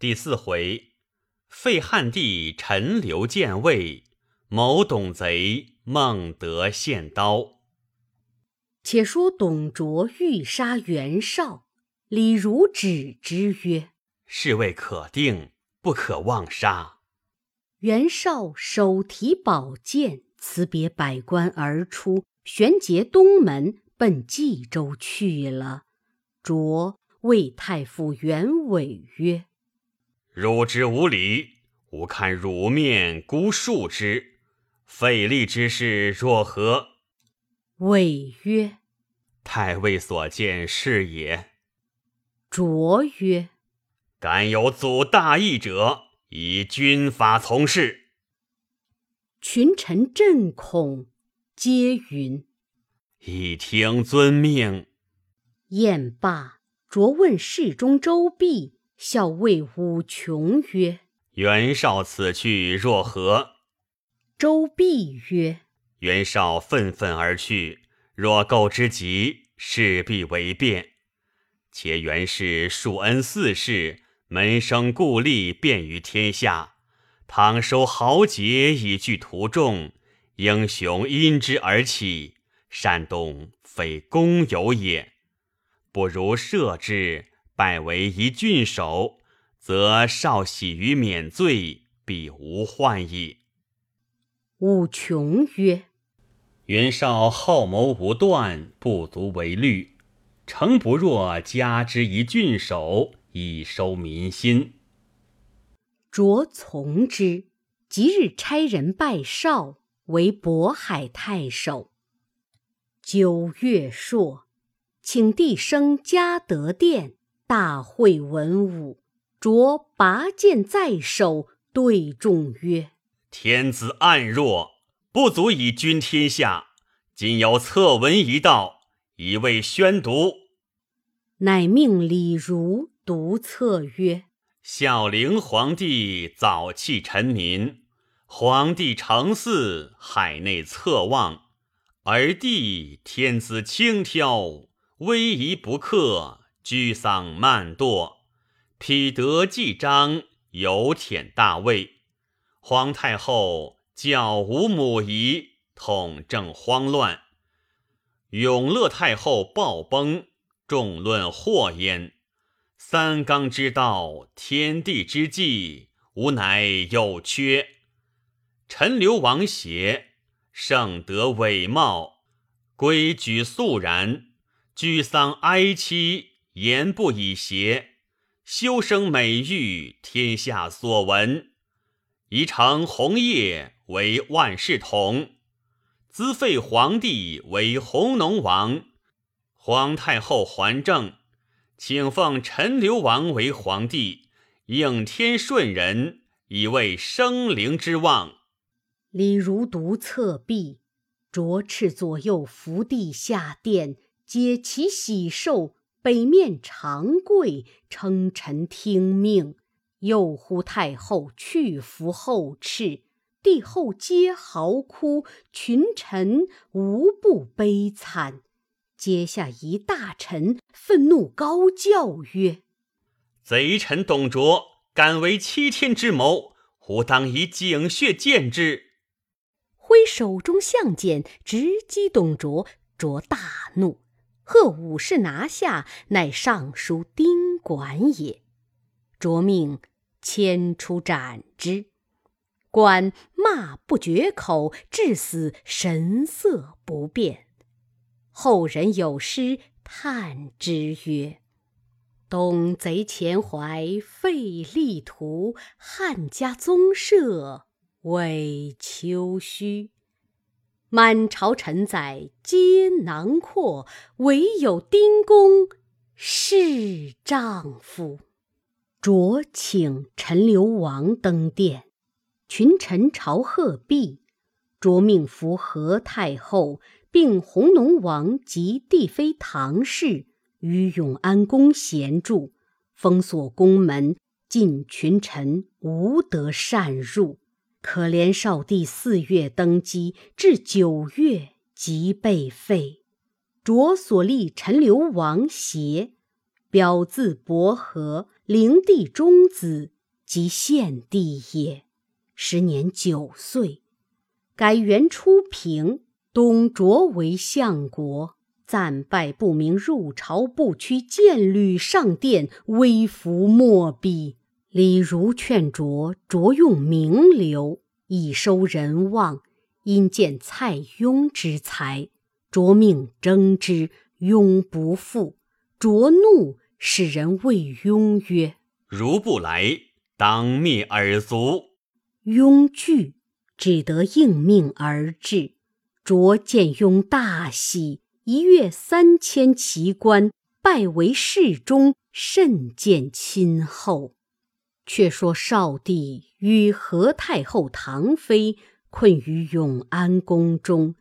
第四回，废汉帝陈留建魏，谋董贼孟德献刀。且说董卓欲杀袁绍，李儒止之曰：“是谓可定，不可妄杀。”袁绍手提宝剑，辞别百官而出，旋结东门，奔冀州去了。卓谓太傅袁伟曰：汝之无礼，吾看汝面孤恕之。费力之事若何？谓曰：“太尉所见是也。”卓曰：“敢有阻大义者，以军法从事。”群臣震恐，皆云：“一听遵命。”宴罢，卓问侍中周弼。校尉武琼曰：“袁绍此去若何？”周必曰：“袁绍愤愤而去，若构之急，势必为变。且袁氏树恩四世，门生故吏遍于天下，倘收豪杰以聚徒众，英雄因之而起，煽动非公有也。不如赦之。”拜为一郡守，则少喜于免罪，必无患矣。武琼曰：“袁绍好谋无断，不足为虑。诚不若加之一郡守，以收民心。”卓从之，即日差人拜绍为渤海太守。九月朔，请帝升嘉德殿。大会文武，卓拔剑在手，对众曰：“天子暗弱，不足以君天下。今有策文一道，以为宣读。”乃命李儒读策曰：“孝陵皇帝早弃臣民，皇帝承嗣，海内侧望，而帝天资轻佻，威仪不克。”居丧慢惰，匹德既彰，有舔大位。皇太后教无母仪，统正慌乱。永乐太后暴崩，众论祸焉。三纲之道，天地之纪，吾乃有缺。陈留王邪，圣德伟茂，规矩肃然，居丧哀戚。言不以邪，修生美玉，天下所闻。宜承红叶为万世同，资废皇帝为弘农王。皇太后还政，请奉陈留王为皇帝，应天顺人，以为生灵之望。李儒读册毕，着敕左右伏地下殿，皆其喜寿。北面长跪，称臣听命。又呼太后去服后敕，帝后皆嚎哭，群臣无不悲惨。阶下一大臣愤怒高叫曰：“贼臣董卓敢为欺天之谋，吾当以井血见之！”挥手中相剑直击董卓，卓大怒。贺武士拿下，乃尚书丁管也。着命牵出斩之。管骂不绝口，至死神色不变。后人有诗叹之曰：“东贼前怀废立图，汉家宗社委丘墟。”满朝臣宰皆囊括，唯有丁公是丈夫。着请陈留王登殿，群臣朝贺毕。着命扶何太后，并弘农王及帝妃唐氏于永安宫闲住，封锁宫门，禁群臣无得擅入。可怜少帝四月登基，至九月即被废。卓所立陈留王协，表字伯和，灵帝中子，即献帝也。时年九岁，改元初平，董卓为相国，赞拜不明，入朝不趋，见履上殿，微服莫比。李儒劝卓，卓用名流，以收人望。因见蔡邕之才，卓命征之，邕不复。卓怒，使人谓邕曰：“如不来，当灭尔族。”邕惧，只得应命而至。卓见邕大喜，一跃三千奇官，拜为侍中，甚见亲厚。却说少帝与何太后唐妃。困于永安宫中，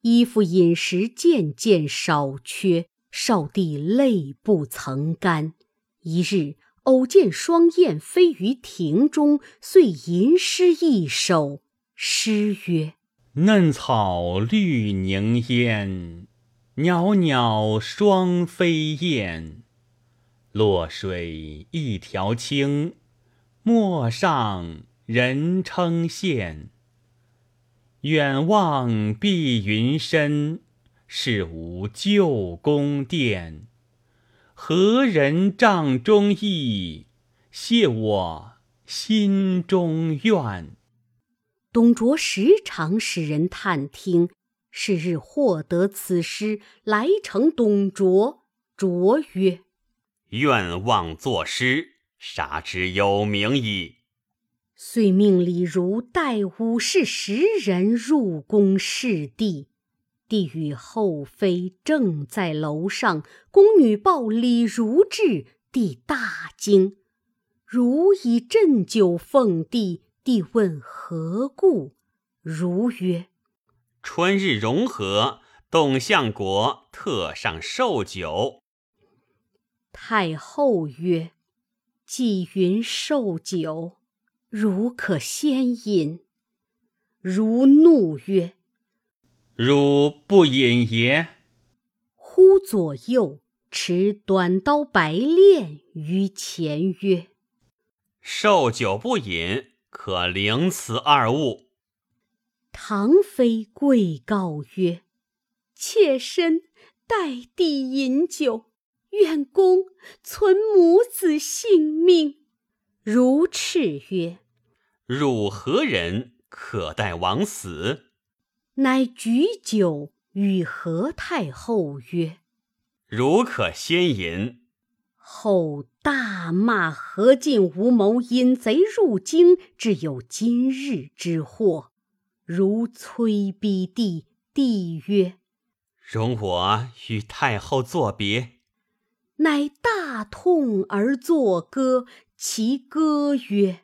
衣服饮食渐渐少缺，少帝泪不曾干。一日偶见双燕飞于庭中，遂吟诗一首。诗曰：“嫩草绿凝烟，袅袅双飞燕。落水一条青，陌上人称羡。”远望碧云深，是无旧宫殿。何人帐中意，谢我心中怨。董卓时常使人探听，是日获得此诗，来呈董卓。卓曰：“愿望作诗，杀之有名矣。”遂命李儒带五士十人入宫视帝。帝与后妃正在楼上，宫女报李儒至，帝大惊。儒以鸩酒奉帝。帝问何故，如曰：“春日融合，董相国特上寿酒。”太后曰：“既云寿酒。”汝可先饮，如怒曰：“汝不饮也！”忽左右持短刀白练于前曰：“受酒不饮，可领此二物。”唐妃跪告曰：“妾身代帝饮酒，愿公存母子性命。”如赤曰：“汝何人？可待王死？”乃举酒与何太后曰：“汝可先饮。”后大骂何进无谋，引贼入京，致有今日之祸。如催逼帝，帝曰：“容我与太后作别。”乃大痛而作歌。其歌曰：“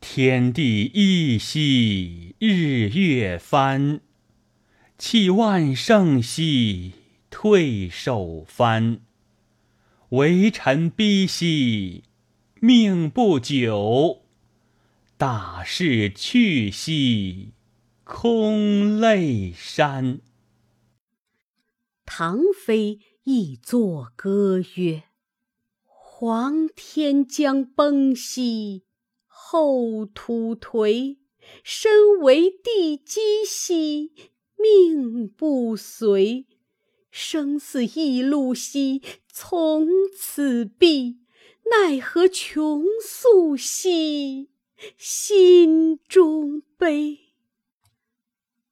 天地一兮日月翻，气万盛兮退守藩。为臣逼兮命不久，大势去兮空泪山。”唐妃亦作歌曰。黄天将崩兮，后土颓；身为地基兮，命不随。生死异路兮，从此毕。奈何穷诉兮，心中悲。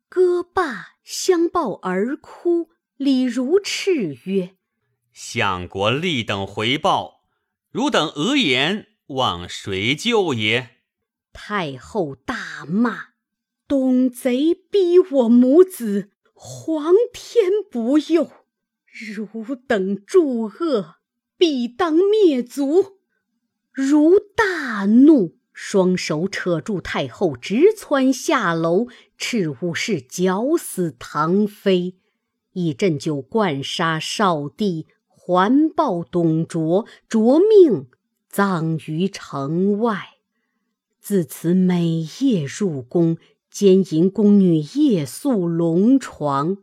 歌罢，相抱而哭。李儒叱曰：“相国立等回报。”汝等讹言，望谁救也？太后大骂：“董贼逼我母子，皇天不佑！汝等助恶，必当灭族！”如大怒，双手扯住太后，直窜下楼，斥武士绞死唐妃，以鸩酒灌杀少帝。环抱董卓，卓命葬于城外。自此每夜入宫，奸淫宫女夜宿龙床。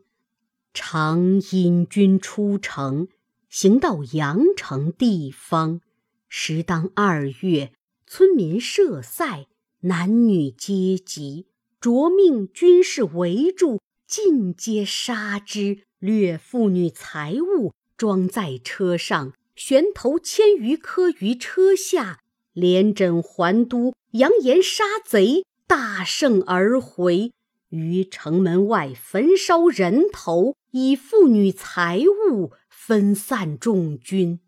常引军出城，行到阳城地方，时当二月，村民设赛，男女皆集，着命军士围住，尽皆杀之，掠妇女财物，装在车上，悬头千余颗于车下，连枕还都，扬言杀贼，大胜而回。于城门外焚烧人头，以妇女财物分散众军。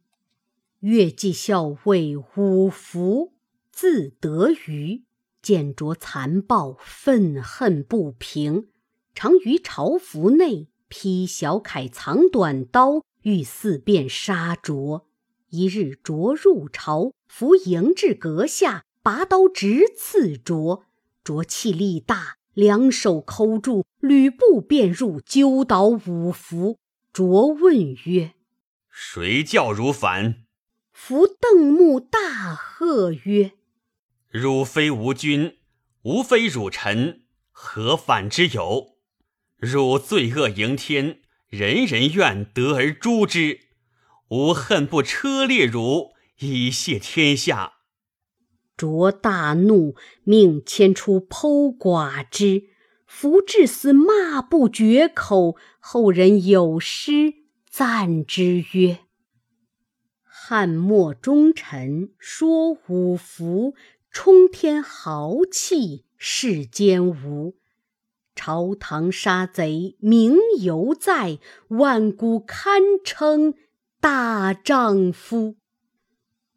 越骑校尉五福，字德瑜，见着残暴，愤恨不平，常于朝服内披小铠，藏短刀，欲四遍杀卓。一日，卓入朝，伏迎至阁下，拔刀直刺卓。卓气力大，两手扣住，吕布便入，揪倒五伏。卓问曰：“谁教汝反？”伏瞪目大喝曰：“汝非吾君，吾非汝臣，何反之有？汝罪恶盈天，人人愿得而诛之。吾恨不车裂汝，以谢天下。”卓大怒，命牵出剖剐之。伏至死，骂不绝口。后人有诗赞之曰：汉末忠臣说五福，冲天豪气世间无。朝堂杀贼名犹在，万古堪称大丈夫。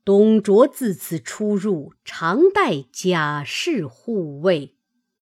董卓自此出入，常带甲士护卫。